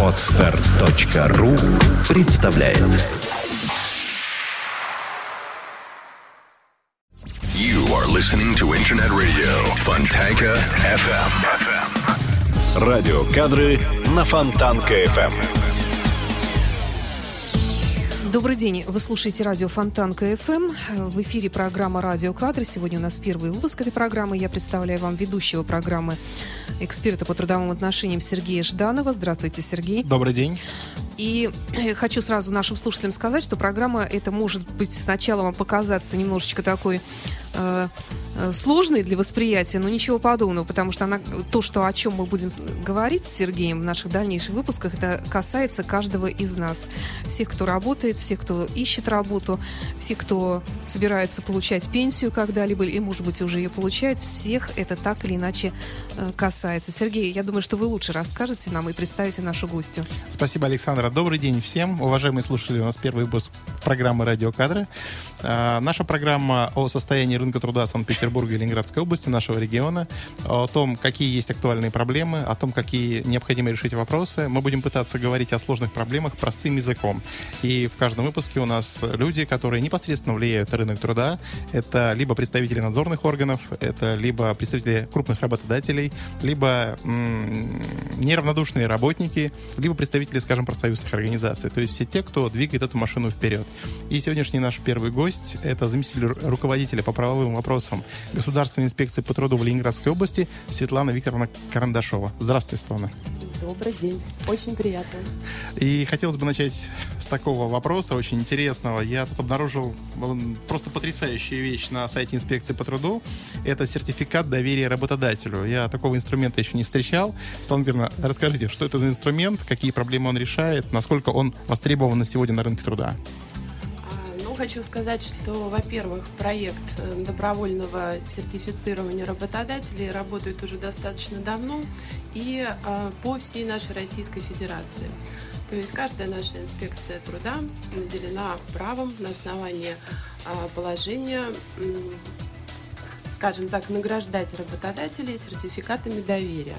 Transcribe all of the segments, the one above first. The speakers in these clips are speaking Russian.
Отстар.ру представляет You are listening to Internet Radio Fontanka FM. Радиокадры на Фонтанка FM. Добрый день. Вы слушаете радио Фонтанка ФМ. В эфире программа «Радио Кадры». Сегодня у нас первый выпуск этой программы. Я представляю вам ведущего программы эксперта по трудовым отношениям Сергея Жданова. Здравствуйте, Сергей. Добрый день. И э, хочу сразу нашим слушателям сказать, что программа эта может быть сначала вам показаться немножечко такой э, э, сложной для восприятия, но ничего подобного, потому что она, то, что, о чем мы будем говорить с Сергеем в наших дальнейших выпусках, это касается каждого из нас. Всех, кто работает, всех, кто ищет работу, всех, кто собирается получать пенсию когда-либо, или, может быть, уже ее получает, всех это так или иначе э, касается. Сергей, я думаю, что вы лучше расскажете нам и представите нашу гостью. Спасибо, Александра. Добрый день всем. Уважаемые слушатели, у нас первый выпуск программы «Радиокадры». А, наша программа о состоянии рынка труда Санкт-Петербурга и Ленинградской области, нашего региона, о том, какие есть актуальные проблемы, о том, какие необходимо решить вопросы. Мы будем пытаться говорить о сложных проблемах простым языком. И в каждом выпуске у нас люди, которые непосредственно влияют на рынок труда. Это либо представители надзорных органов, это либо представители крупных работодателей, либо м- неравнодушные работники, либо представители, скажем, профсоюзных организаций. То есть все те, кто двигает эту машину вперед. И сегодняшний наш первый гость — это заместитель ру- руководителя по правовым вопросам Государственной инспекции по труду в Ленинградской области Светлана Викторовна Карандашова. Здравствуйте, Светлана. Добрый день. Очень приятно. И хотелось бы начать с такого вопроса, очень интересного. Я тут обнаружил м, просто потрясающую вещь на сайте инспекции по труду. Это сертификат доверия работодателю. Я такого инструмента еще не встречал. Светлана Викторовна, расскажите, что это за инструмент, какие проблемы он решает, насколько он востребован на сегодня на рынке труда? Хочу сказать, что, во-первых, проект э, добровольного сертифицирования работодателей работает уже достаточно давно и а, по всей нашей Российской Федерации. То есть каждая наша инспекция труда наделена правом на основании а, положения, скажем так, награждать работодателей сертификатами доверия.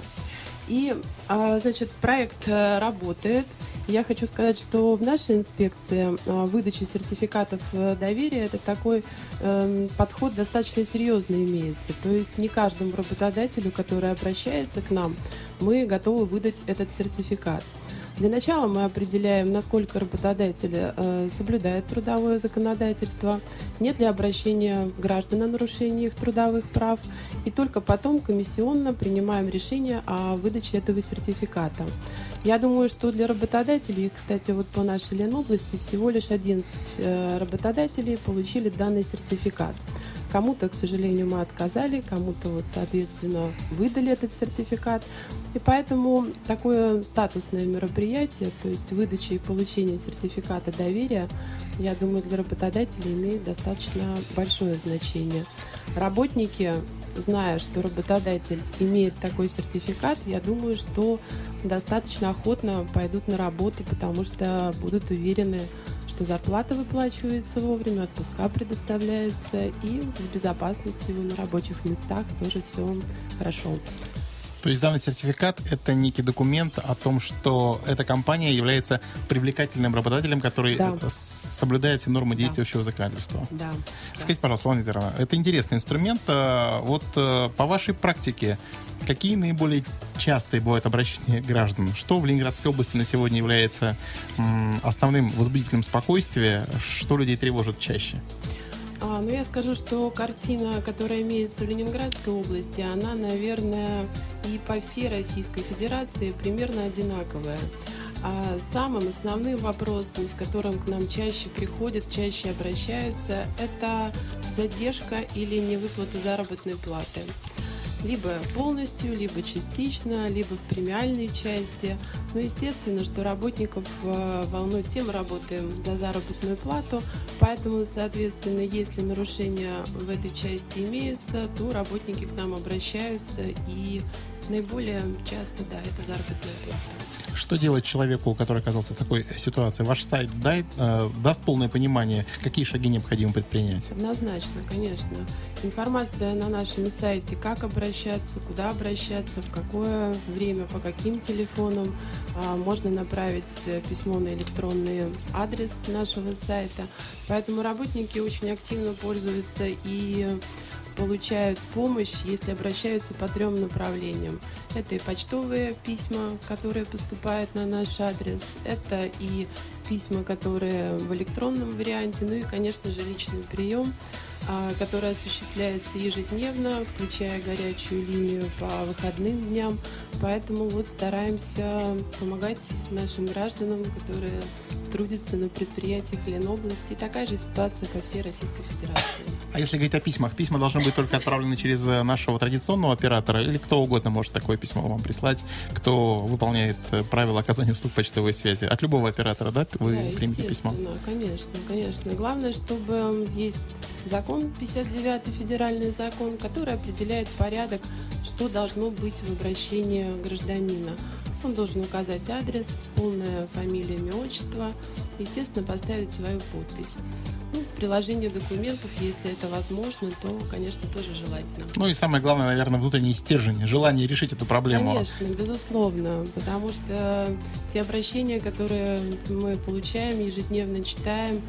И, значит, проект э, работает. Я хочу сказать, что в нашей инспекции а, выдача сертификатов э, доверия это такой эм, подход достаточно серьезный имеется. То есть не каждому работодателю, который обращается к нам, мы готовы выдать этот сертификат. Для начала мы определяем, насколько работодатель э, соблюдает трудовое законодательство, нет ли обращения граждан о нарушении их трудовых прав, и только потом комиссионно принимаем решение о выдаче этого сертификата. Я думаю, что для работодателей, кстати, вот по нашей Ленобласти всего лишь 11 э, работодателей получили данный сертификат. Кому-то, к сожалению, мы отказали, кому-то, вот, соответственно, выдали этот сертификат. И поэтому такое статусное мероприятие, то есть выдача и получение сертификата доверия, я думаю, для работодателей имеет достаточно большое значение. Работники, зная, что работодатель имеет такой сертификат, я думаю, что достаточно охотно пойдут на работу, потому что будут уверены, что зарплата выплачивается вовремя, отпуска предоставляется, и с безопасностью на рабочих местах тоже все хорошо. То есть данный сертификат — это некий документ о том, что эта компания является привлекательным работодателем, который Да. соблюдает все нормы действующего законодательства. Да. Скажите, пожалуйста, Лана Викторовна, это интересный инструмент. А, Вот э, по вашей практике, какие наиболее частые бывают обращения граждан? Что в Ленинградской области на сегодня является основным возбудителем спокойствия? Что людей тревожит чаще? А, ну, я скажу, что картина, которая имеется в Ленинградской области, она, наверное, и по всей Российской Федерации примерно одинаковая. А самым основным вопросом, с которым к нам чаще приходят, чаще обращаются, это задержка или невыплата заработной платы. Либо полностью, либо частично, либо в премиальной части. Но естественно, что работников э, волнует, все мы работаем за заработную плату, поэтому, соответственно, если нарушения в этой части имеются, то работники к нам обращаются и наиболее часто, да, это заработная плата. Что делать человеку, который оказался в такой ситуации? Ваш сайт дай, э, даст полное понимание, какие шаги необходимо предпринять? Однозначно, конечно. Информация на нашем сайте, как обращаться, куда обращаться, в какое время, по каким телефонам. А, можно направить письмо на электронный адрес нашего сайта. Поэтому работники очень активно пользуются и получают помощь, если обращаются по трем направлениям. Это и почтовые письма, которые поступают на наш адрес, это и письма, которые в электронном варианте, ну и, конечно же, личный прием, а, который осуществляется ежедневно, включая горячую линию по выходным дням. Поэтому вот стараемся помогать нашим гражданам, которые трудятся на предприятиях Ленобласти. И такая же ситуация по всей Российской Федерации. А если говорить о письмах, письма должны быть только отправлены через э, нашего традиционного оператора или кто угодно может такое письмо вам прислать, кто выполняет э, правила оказания услуг почтовой связи? От любого оператора, да, вы да, примете письмо? конечно, конечно. Главное, чтобы есть закон, 59-й федеральный закон, который определяет порядок, что должно быть в обращении гражданина. Он должен указать адрес, полная фамилия, имя, отчество, естественно, поставить свою подпись. Ну, приложение документов, если это возможно, то, конечно, тоже желательно. Ну и самое главное, наверное, внутренний стержень, желание решить эту проблему. Конечно, безусловно, потому что те обращения, которые мы получаем, ежедневно читаем,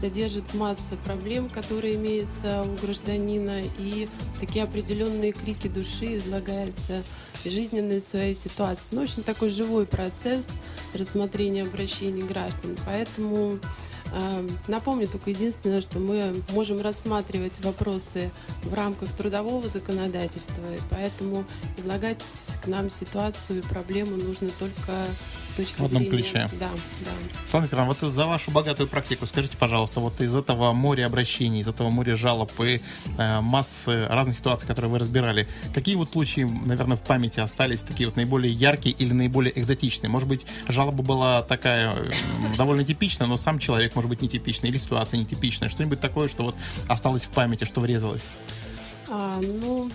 содержит масса проблем, которые имеются у гражданина, и такие определенные крики души излагаются жизненной своей ситуации. Ну, очень такой живой процесс рассмотрения обращений граждан. Поэтому напомню только единственное, что мы можем рассматривать вопросы в рамках трудового законодательства, и поэтому излагать к нам ситуацию и проблему нужно только с точки в одном зрения... ключе. Да, да. Слава Викторовна, вот за вашу богатую практику скажите, пожалуйста, вот из этого моря обращений, из этого моря жалоб и э, массы разных ситуаций, которые вы разбирали, какие вот случаи, наверное, в памяти остались такие вот наиболее яркие или наиболее экзотичные? Может быть, жалоба была такая довольно типичная, но сам человек, может быть, нетипичный, или ситуация нетипичная, что-нибудь такое, что вот осталось в памяти, что врезалось? А, ну,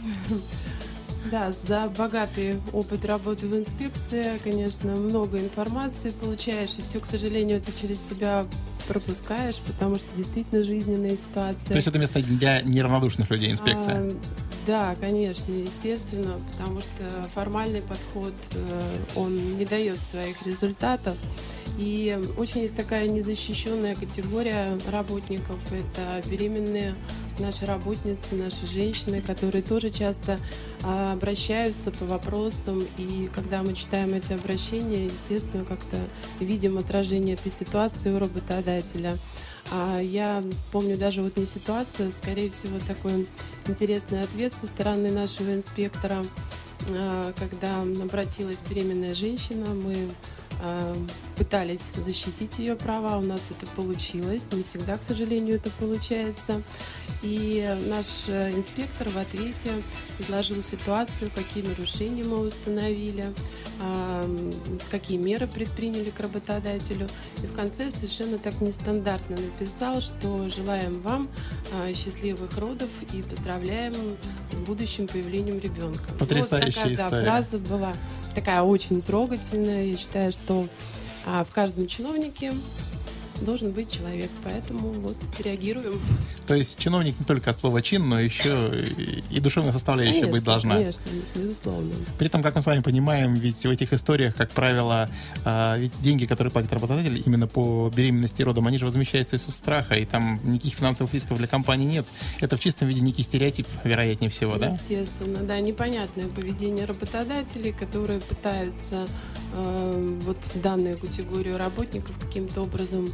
да, за богатый опыт работы в инспекции, конечно, много информации получаешь, и все, к сожалению, это через себя пропускаешь, потому что действительно жизненная ситуация. То есть это место для неравнодушных людей инспекция? А, да, конечно, естественно, потому что формальный подход, э, он не дает своих результатов. И очень есть такая незащищенная категория работников. Это беременные наши работницы, наши женщины, которые тоже часто а, обращаются по вопросам. И когда мы читаем эти обращения, естественно, как-то видим отражение этой ситуации у работодателя. А я помню даже вот не ситуацию, а скорее всего такой интересный ответ со стороны нашего инспектора, когда обратилась беременная женщина, мы пытались защитить ее права, у нас это получилось, не всегда, к сожалению, это получается. И наш э, инспектор в ответе изложил ситуацию, какие нарушения мы установили, э, какие меры предприняли к работодателю. И в конце совершенно так нестандартно написал, что желаем вам счастливых родов и поздравляем с будущим появлением ребенка. Потрясающая вот такая, история. Да, фраза была такая очень трогательная. Я считаю, что в каждом чиновнике должен быть человек, поэтому вот реагируем. То есть чиновник не только от слова чин, но еще и душевная составляющая конечно, быть должна. Конечно, безусловно. При этом, как мы с вами понимаем, ведь в этих историях, как правило, а, ведь деньги, которые платит работодатель именно по беременности и родам, они же возмещаются из страха, и там никаких финансовых рисков для компании нет. Это в чистом виде некий стереотип, вероятнее всего, да? Естественно, да, непонятное поведение работодателей, которые пытаются э, вот данную категорию работников каким-то образом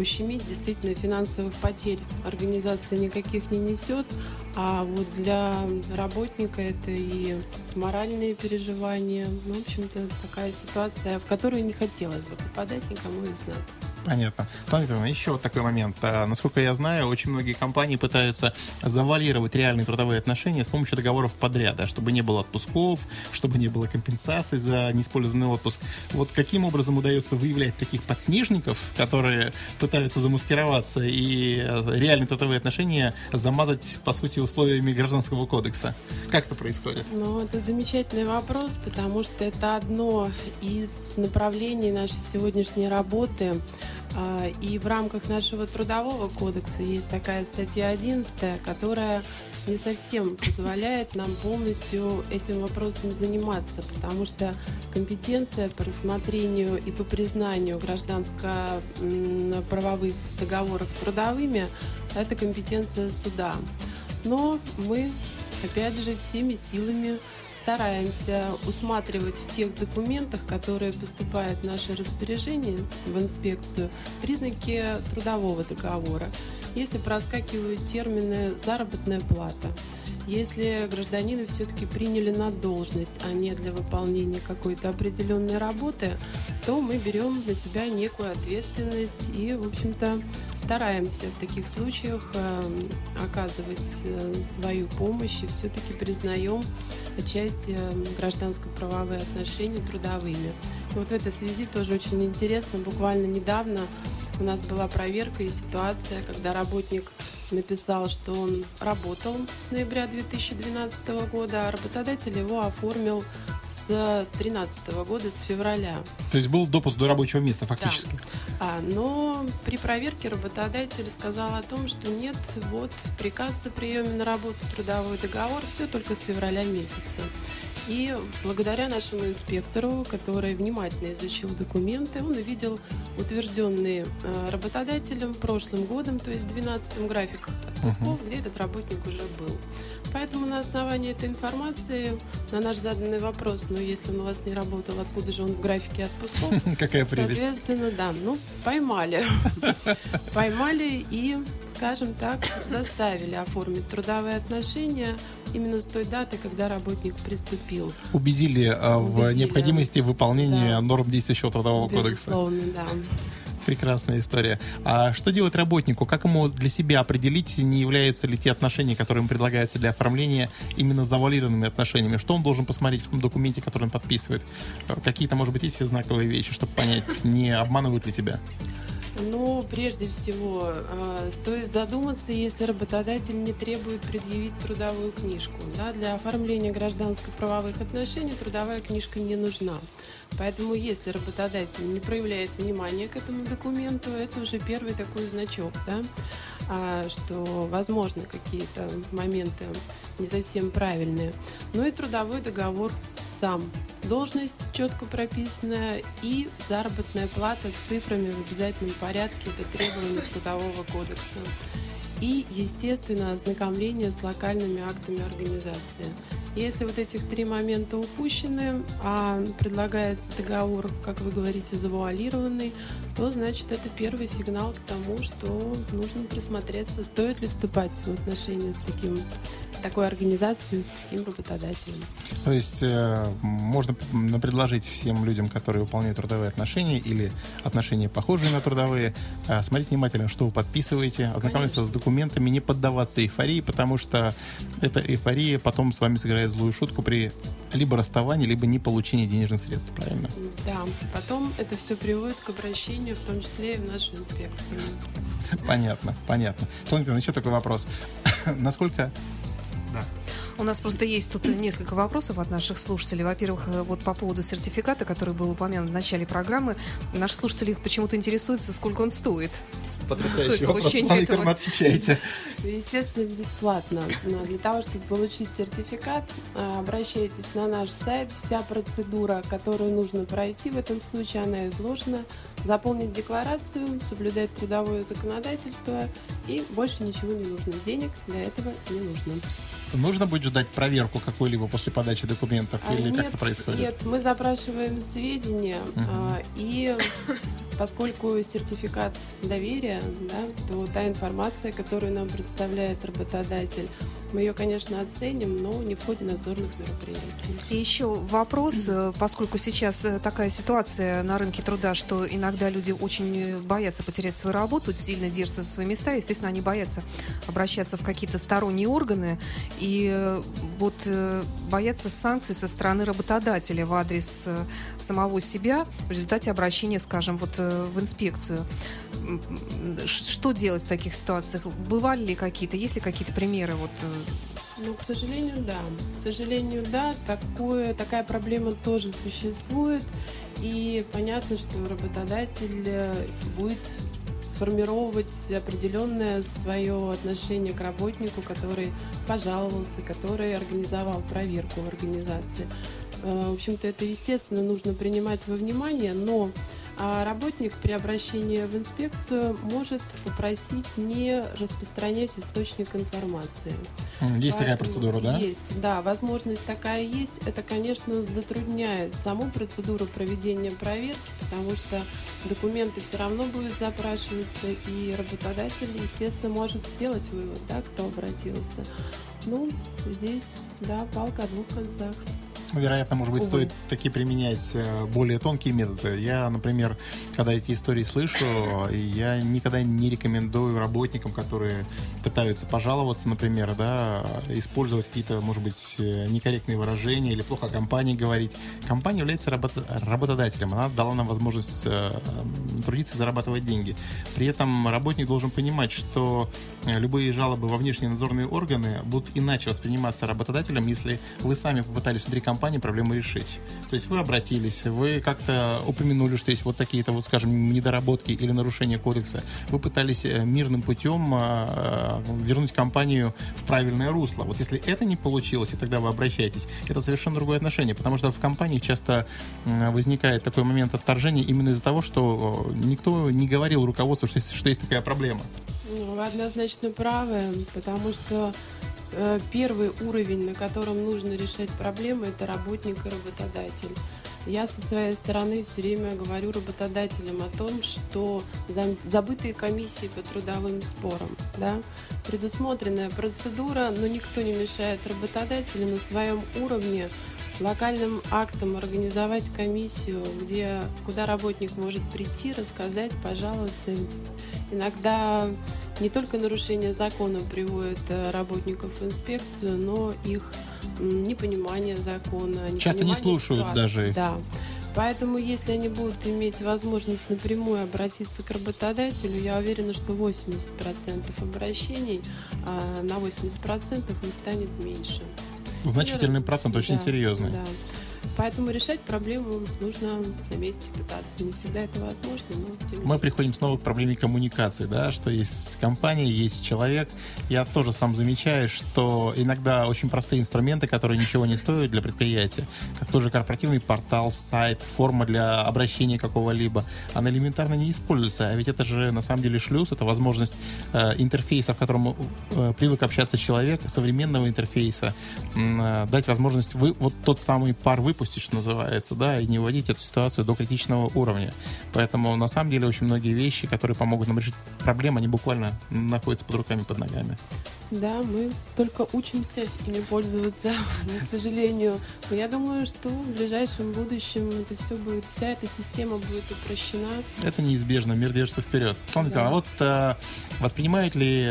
ущемить. Действительно, финансовых потерь организация никаких не несет, а вот для работника это и моральные переживания. Ну, в общем-то, такая ситуация, в которую не хотелось бы попадать никому из нас. Понятно. Викторовна, еще вот такой момент. А, насколько я знаю, очень многие компании пытаются завалировать реальные трудовые отношения с помощью договоров подряда, чтобы не было отпусков, чтобы не было компенсаций за неиспользованный отпуск. Вот каким образом удается выявлять таких подснежников, которые пытаются замаскироваться и реальные трудовые отношения замазать, по сути, условиями Гражданского кодекса? Как это происходит? Ну, это замечательный вопрос, потому что это одно из направлений нашей сегодняшней работы. А, и в рамках нашего трудового кодекса есть такая статья 11, которая не совсем позволяет нам полностью этим вопросом заниматься, потому что компетенция по рассмотрению и по признанию гражданско-правовых договоров трудовыми – это компетенция суда. Но мы, опять же, всеми силами стараемся усматривать в тех документах, которые поступают в наше распоряжение, в инспекцию, признаки трудового договора. Если проскакивают термины «заработная плата», если гражданина все-таки приняли на должность, а не для выполнения какой-то определенной работы, то мы берем на себя некую ответственность и, в общем-то, стараемся в таких случаях э, оказывать э, свою помощь и все-таки признаем часть э, гражданско-правовые отношения трудовыми. Вот в этой связи тоже очень интересно. Буквально недавно у нас была проверка и ситуация, когда работник написал, что он работал с ноября 2012 года, а работодатель его оформил с 2013 года, с февраля. То есть был допуск до рабочего места фактически? Да. А, но при проверке работодатель сказал о том, что нет, вот приказ о приеме на работу, трудовой договор, все только с февраля месяца. И благодаря нашему инспектору, который внимательно изучил документы, он увидел утвержденные э, работодателем прошлым годом, то есть 12 график отпусков, uh-huh. где этот работник уже был. Поэтому на основании этой информации на наш заданный вопрос, ну если он у вас не работал, откуда же он в графике отпусков? Какая прелесть. Соответственно, да, ну поймали. Поймали и, скажем так, заставили оформить трудовые отношения именно с той даты, когда работник приступил. Убедили, а, в Убедили. необходимости выполнения да. норм действующего трудового Безусловно, кодекса. да. Прекрасная история. А что делать работнику? Как ему для себя определить, не являются ли те отношения, которые ему предлагаются для оформления, именно завуалированными отношениями? Что он должен посмотреть в том документе, который он подписывает? Какие-то, может быть, есть знаковые вещи, чтобы понять, не обманывают ли тебя? Ну, прежде всего, э, стоит задуматься, если работодатель не требует предъявить трудовую книжку. Да, для оформления гражданско-правовых отношений трудовая книжка не нужна. Поэтому, если работодатель не проявляет внимания к этому документу, это уже первый такой значок, да, а, что, возможно, какие-то моменты не совсем правильные. Ну и трудовой договор сам. Должность четко прописанная и заработная плата цифрами в обязательном порядке. Это требование Трудового кодекса. И, естественно, ознакомление с локальными актами организации. Если вот этих три момента упущены, а предлагается договор, как вы говорите, завуалированный, то значит это первый сигнал к тому, что нужно присмотреться, стоит ли вступать в отношения с таким такой организацией, с таким работодателем. То есть э, можно предложить всем людям, которые выполняют трудовые отношения или отношения похожие на трудовые, э, смотреть внимательно, что вы подписываете, ознакомиться Конечно. с документами, не поддаваться эйфории, потому что эта эйфория потом с вами сыграет злую шутку при либо расставании, либо не получении денежных средств, правильно? Да, потом это все приводит к обращению, в том числе и в нашу инспекцию. Понятно, понятно. Солнце, еще такой вопрос. Насколько да. У нас просто есть тут несколько вопросов от наших слушателей. Во-первых, э, вот по поводу сертификата, который был упомянут в начале программы. Наши слушатели почему-то интересуются, сколько он стоит. Потрясающий вопрос. Этого. отвечайте. Естественно, бесплатно. Но для того, чтобы получить сертификат, э, обращайтесь на наш сайт. Вся процедура, которую нужно пройти в этом случае, она изложена. Заполнить декларацию, соблюдать трудовое законодательство и больше ничего не нужно. Денег для этого не нужно. Нужно будет ждать проверку какую-либо после подачи документов а или нет, как это происходит? Нет, мы запрашиваем сведения угу. а, и поскольку сертификат доверия, да, то та информация, которую нам представляет работодатель, мы ее, конечно, оценим, но не в ходе надзорных мероприятий. И еще вопрос, э, поскольку сейчас э, такая ситуация на рынке труда, что иногда люди очень боятся потерять свою работу, сильно держатся за свои места, естественно, они боятся обращаться в какие-то сторонние органы и э, вот боятся санкций со стороны работодателя в адрес самого себя в результате обращения, скажем, вот в инспекцию. Что делать в таких ситуациях? Бывали ли какие-то, есть ли какие-то примеры вот ну, к сожалению, да. К сожалению, да, такое, такая проблема тоже существует. И понятно, что работодатель э, будет сформировать определенное свое отношение к работнику, который пожаловался, который организовал проверку в организации. Э, в общем-то, это, естественно, нужно принимать во внимание, но а работник при обращении в инспекцию может попросить не распространять источник информации. Есть Поэтому такая процедура, да? Есть, да, возможность такая есть. Это, конечно, затрудняет саму процедуру проведения проверки, потому что документы все равно будут запрашиваться, и работодатель, естественно, может сделать вывод, да, кто обратился. Ну, здесь, да, палка о двух концах. Вероятно, может быть, Увы. стоит такие применять э, более тонкие методы. Я, например, когда эти истории слышу, я никогда не рекомендую работникам, которые пытаются пожаловаться, например, да, использовать какие-то, может быть, э, некорректные выражения или плохо о компании говорить. Компания является работ- работодателем. Она дала нам возможность э, трудиться и зарабатывать деньги. При этом работник должен понимать, что любые жалобы во внешние надзорные органы будут иначе восприниматься работодателем, если вы сами попытались внутри компании компании проблему решить. То есть вы обратились, вы как-то упомянули, что есть вот такие-то, вот, скажем, недоработки или нарушения кодекса. Вы пытались э, мирным путем а, а, вернуть компанию в правильное русло. Вот если это не получилось, и тогда вы обращаетесь, это совершенно другое отношение, потому что в компании часто возникает такой момент отторжения именно из-за того, что никто не говорил руководству, что есть, что есть такая проблема. Ну, вы однозначно правы, потому что Э, первый уровень, на котором нужно решать проблемы, это работник и работодатель. Я со своей стороны все время говорю работодателям о том, что забытые комиссии по трудовым спорам, да, предусмотренная процедура, но никто не мешает работодателю на своем уровне локальным актом организовать комиссию, где, куда работник может прийти, рассказать, пожаловаться. Иногда не только нарушение закона приводит э, работников в инспекцию, но их непонимание закона. Часто не слушают ситуации. даже. Да. Поэтому, если они будут иметь возможность напрямую обратиться к работодателю, я уверена, что 80% обращений а на 80% не станет меньше. Значительный процент, очень да, серьезный. Да. Поэтому решать проблему нужно на месте пытаться. Не всегда это возможно, но тем Мы приходим снова к проблеме коммуникации, да, что есть компания, есть человек. Я тоже сам замечаю, что иногда очень простые инструменты, которые ничего не стоят для предприятия, как тоже корпоративный портал, сайт, форма для обращения какого-либо, она элементарно не используется. А ведь это же на самом деле шлюз, это возможность э, интерфейса, в котором э, привык общаться человек, современного интерфейса, э, дать возможность вы, вот тот самый пар выпустить выпустить, что называется, да, и не вводить эту ситуацию до критичного уровня. Поэтому, на самом деле, очень многие вещи, которые помогут нам решить проблему, они буквально находятся под руками, под ногами. Да, мы только учимся ими пользоваться, к сожалению. Но я думаю, что в ближайшем будущем это все будет, вся эта система будет упрощена. Это неизбежно, мир держится вперед. Смотрите, да. а вот э, воспринимают ли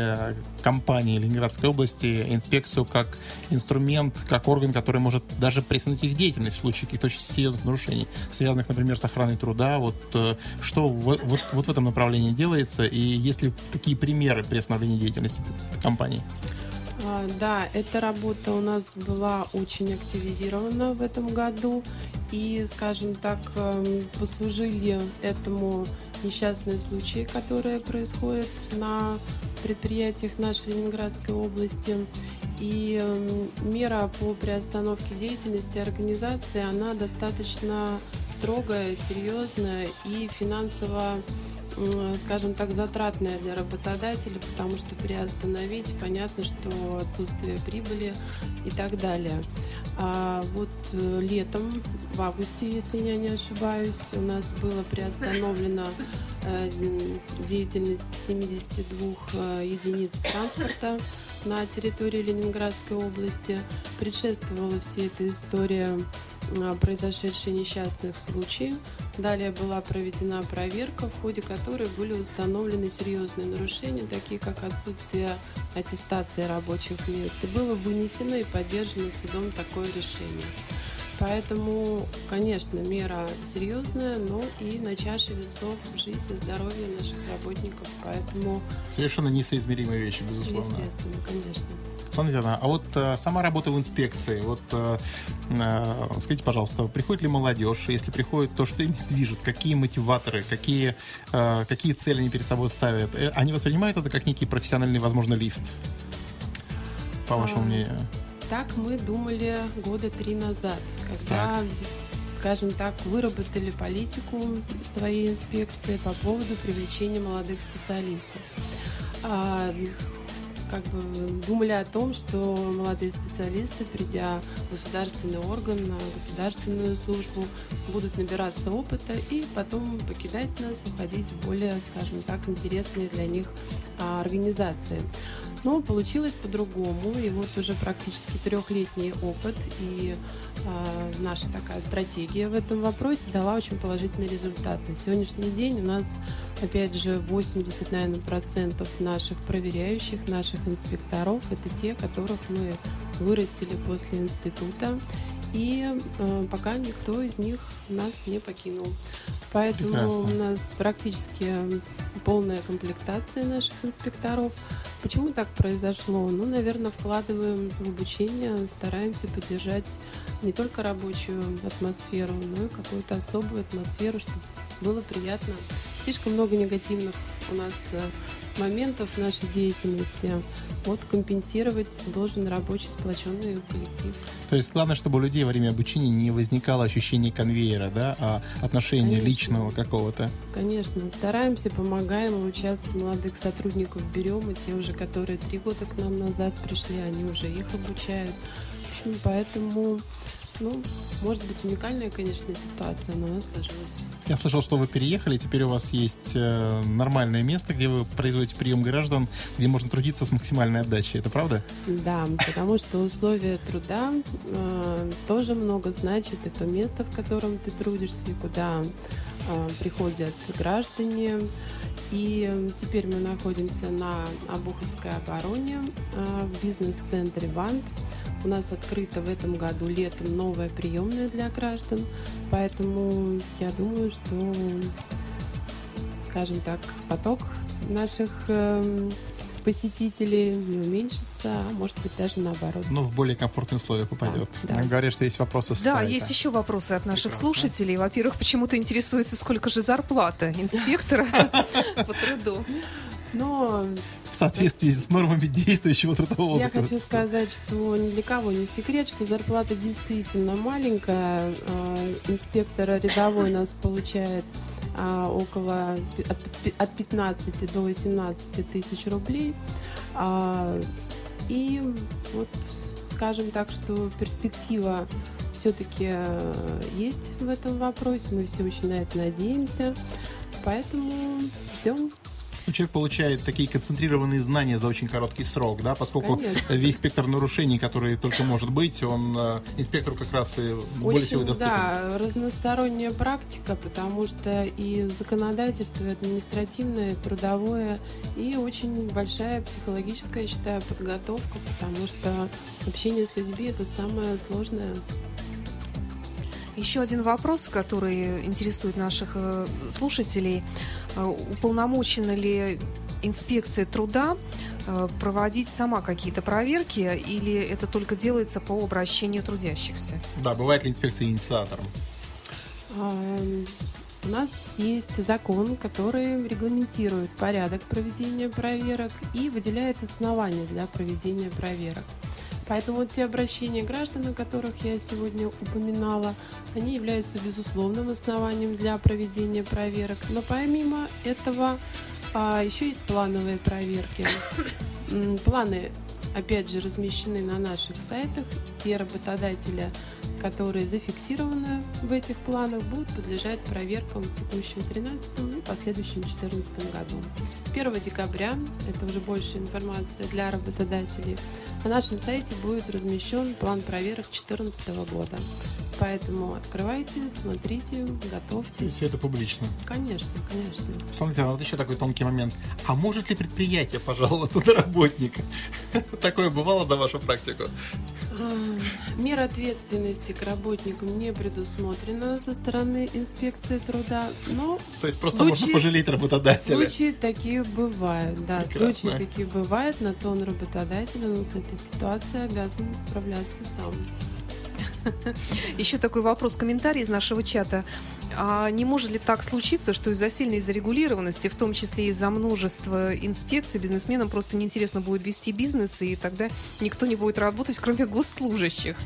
компании Ленинградской области инспекцию как инструмент, как орган, который может даже приостановить их деятельность в случае каких-то очень серьезных нарушений, связанных, например, с охраной труда? Вот э, что в, вот, вот в этом направлении делается, и есть ли такие примеры приостановления деятельности компании? А, да, эта работа у нас была очень активизирована в этом году. И, скажем так, эм, послужили этому несчастные случаи, которые происходят на предприятиях нашей Ленинградской области. И эм, мера по приостановке деятельности организации, она достаточно строгая, серьезная и финансово скажем так, затратная для работодателя, потому что приостановить, понятно, что отсутствие прибыли и так далее. А вот э, летом, в августе, если я не ошибаюсь, у нас было приостановлено деятельность 72 э, единиц транспорта на территории Ленинградской области. Предшествовала все эта история произошедшие несчастных случаев. Далее была проведена проверка, в ходе которой были установлены серьезные нарушения, такие как отсутствие аттестации рабочих мест. И было вынесено и поддержано судом такое решение. Поэтому, конечно, мера серьезная, но и на чаше весов жизнь и здоровье наших работников. Поэтому... Совершенно несоизмеримые вещи, безусловно. Естественно, конечно. Смотрите, а вот э, сама работа в инспекции, вот э, э, скажите, пожалуйста, приходит ли молодежь? Если приходит, то что им движет? Какие мотиваторы? Какие, э, какие цели они перед собой ставят? Э, они воспринимают это как некий профессиональный, возможно, лифт? По вашему а, мнению? Так мы думали года три назад, когда так скажем так, выработали политику своей инспекции по поводу привлечения молодых специалистов. А, как бы думали о том, что молодые специалисты, придя в государственный орган, на государственную службу, будут набираться опыта и потом покидать нас, уходить в более, скажем так, интересные для них а, организации. Но получилось по-другому, и вот уже практически трехлетний опыт и э, наша такая стратегия в этом вопросе дала очень положительный результат. На сегодняшний день у нас, опять же, 80, наверное, процентов наших проверяющих, наших инспекторов, это те, которых мы вырастили после института, и э, пока никто из них нас не покинул. Поэтому Прекрасно. у нас практически полная комплектация наших инспекторов. Почему так произошло? Ну, наверное, вкладываем в обучение, стараемся поддержать не только рабочую атмосферу, но и какую-то особую атмосферу, чтобы было приятно. Слишком много негативных у нас э, моментов в нашей деятельности. Вот компенсировать должен рабочий сплоченный коллектив. То есть главное, чтобы у людей во время обучения не возникало ощущение конвейера, да, а отношения Конечно. личного какого-то. Конечно. Стараемся, помогаем, участие молодых сотрудников берем, и те уже, которые три года к нам назад пришли, они уже их обучают. В общем, поэтому ну, может быть, уникальная, конечно, ситуация, но она сложилась. Я слышал, что вы переехали, теперь у вас есть э, нормальное место, где вы производите прием граждан, где можно трудиться с максимальной отдачей. Это правда? Да, потому что условия труда э, тоже много значит. Это место, в котором ты трудишься, и куда э, приходят граждане. И теперь мы находимся на Обуховской обороне э, в бизнес-центре «Вант». У нас открыта в этом году летом новая приемная для граждан, поэтому я думаю, что, скажем так, поток наших э, посетителей не уменьшится, а может быть даже наоборот. Ну, в более комфортные условия попадет. Да, да. Говорят, что есть вопросы с Да, сайта. есть еще вопросы от наших Прекрасно. слушателей. Во-первых, почему-то интересуется, сколько же зарплата инспектора по труду. Но в соответствии с нормами действующего трудового Я хочу сказать, что ни для кого не секрет, что зарплата действительно маленькая. А, инспектора рядовой нас получает около от 15 до 18 тысяч рублей. А, и вот скажем так, что перспектива все-таки есть в этом вопросе. Мы все очень на это надеемся. Поэтому ждем человек получает такие концентрированные знания за очень короткий срок, да, поскольку Конечно. весь спектр нарушений, который только может быть, он э, инспектору как раз и более очень, всего доступен. Да, разносторонняя практика, потому что и законодательство, и административное, и трудовое, и очень большая психологическая, я считаю, подготовка, потому что общение с людьми это самое сложное еще один вопрос, который интересует наших э, слушателей. Э, уполномочена ли инспекция труда э, проводить сама какие-то проверки или это только делается по обращению трудящихся? Да, бывает ли инспекция инициатором? У нас есть закон, который регламентирует порядок проведения проверок и выделяет основания для проведения проверок. Поэтому те обращения граждан, о которых я сегодня упоминала, они являются безусловным основанием для проведения проверок. Но помимо этого а, еще есть плановые проверки. Планы опять же, размещены на наших сайтах. Те работодатели, которые зафиксированы в этих планах, будут подлежать проверкам в текущем 2013 и последующем 2014 году. 1 декабря, это уже больше информация для работодателей, на нашем сайте будет размещен план проверок 2014 года. Поэтому открывайте, смотрите, готовьте. Все это публично. Конечно, конечно. Смотрите, а вот еще такой тонкий момент. А может ли предприятие пожаловаться на работника? Такое бывало за вашу практику? Мера ответственности к работникам не предусмотрена со стороны инспекции труда, но то есть просто случаи, можно пожалеть работодателя. Случаи такие бывают, да, Прекрасно. случаи такие бывают, на то он работодатель, он с этой ситуацией обязан справляться сам. Еще такой вопрос, комментарий из нашего чата. А не может ли так случиться, что из-за сильной зарегулированности, в том числе из-за множества инспекций, бизнесменам просто неинтересно будет вести бизнес, и тогда никто не будет работать, кроме госслужащих?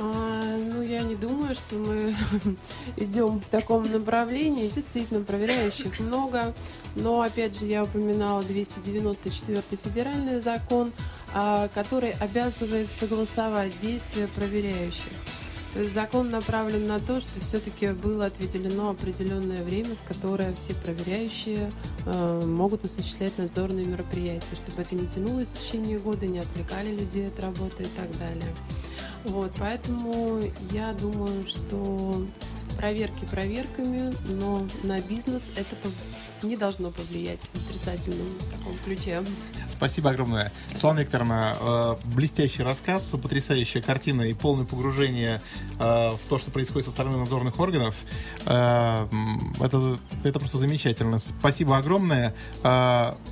А, ну, я не думаю, что мы идем в таком направлении. Действительно, проверяющих много. Но, опять же, я упоминала 294 федеральный закон, который обязывает согласовать действия проверяющих. То есть закон направлен на то, что все-таки было отведено определенное время, в которое все проверяющие э, могут осуществлять надзорные мероприятия, чтобы это не тянулось в течение года, не отвлекали людей от работы и так далее. Вот, поэтому я думаю, что проверки проверками, но на бизнес это не должно повлиять в отрицательном таком ключе. Спасибо огромное. Слава Викторовна, э, блестящий рассказ, потрясающая картина и полное погружение э, в то, что происходит со стороны надзорных органов. Э, это, это просто замечательно. Спасибо огромное.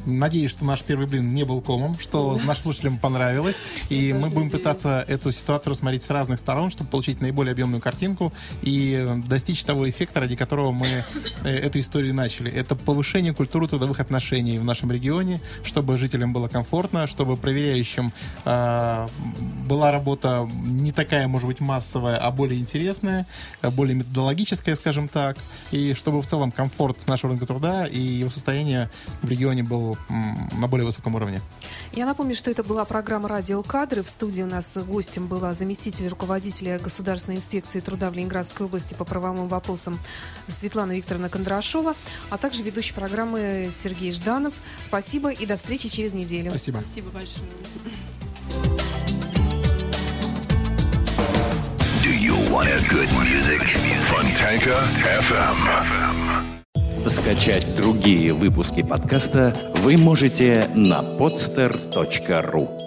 Надеюсь, что наш первый блин не был комом, что нашим слушателям понравилось. И мы будем пытаться эту ситуацию рассмотреть с разных сторон, чтобы получить наиболее объемную картинку и достичь того эффекта, ради которого мы эту историю начали. Это повышение культуры трудовых отношений в нашем регионе, чтобы жителям было комфортно, чтобы проверяющим э, была работа не такая, может быть, массовая, а более интересная, более методологическая, скажем так, и чтобы в целом комфорт нашего рынка труда и его состояние в регионе был на более высоком уровне. Я напомню, что это была программа «Радиокадры». В студии у нас гостем была заместитель руководителя Государственной инспекции труда в Ленинградской области по правовым вопросам Светлана Викторовна Кондрашова, а также ведущий программы Сергей Жданов. Спасибо и до встречи через неделю неделю. Спасибо. Спасибо большое. Do you want a good music? Fontanka FM. Скачать другие выпуски подкаста вы можете на podster.ru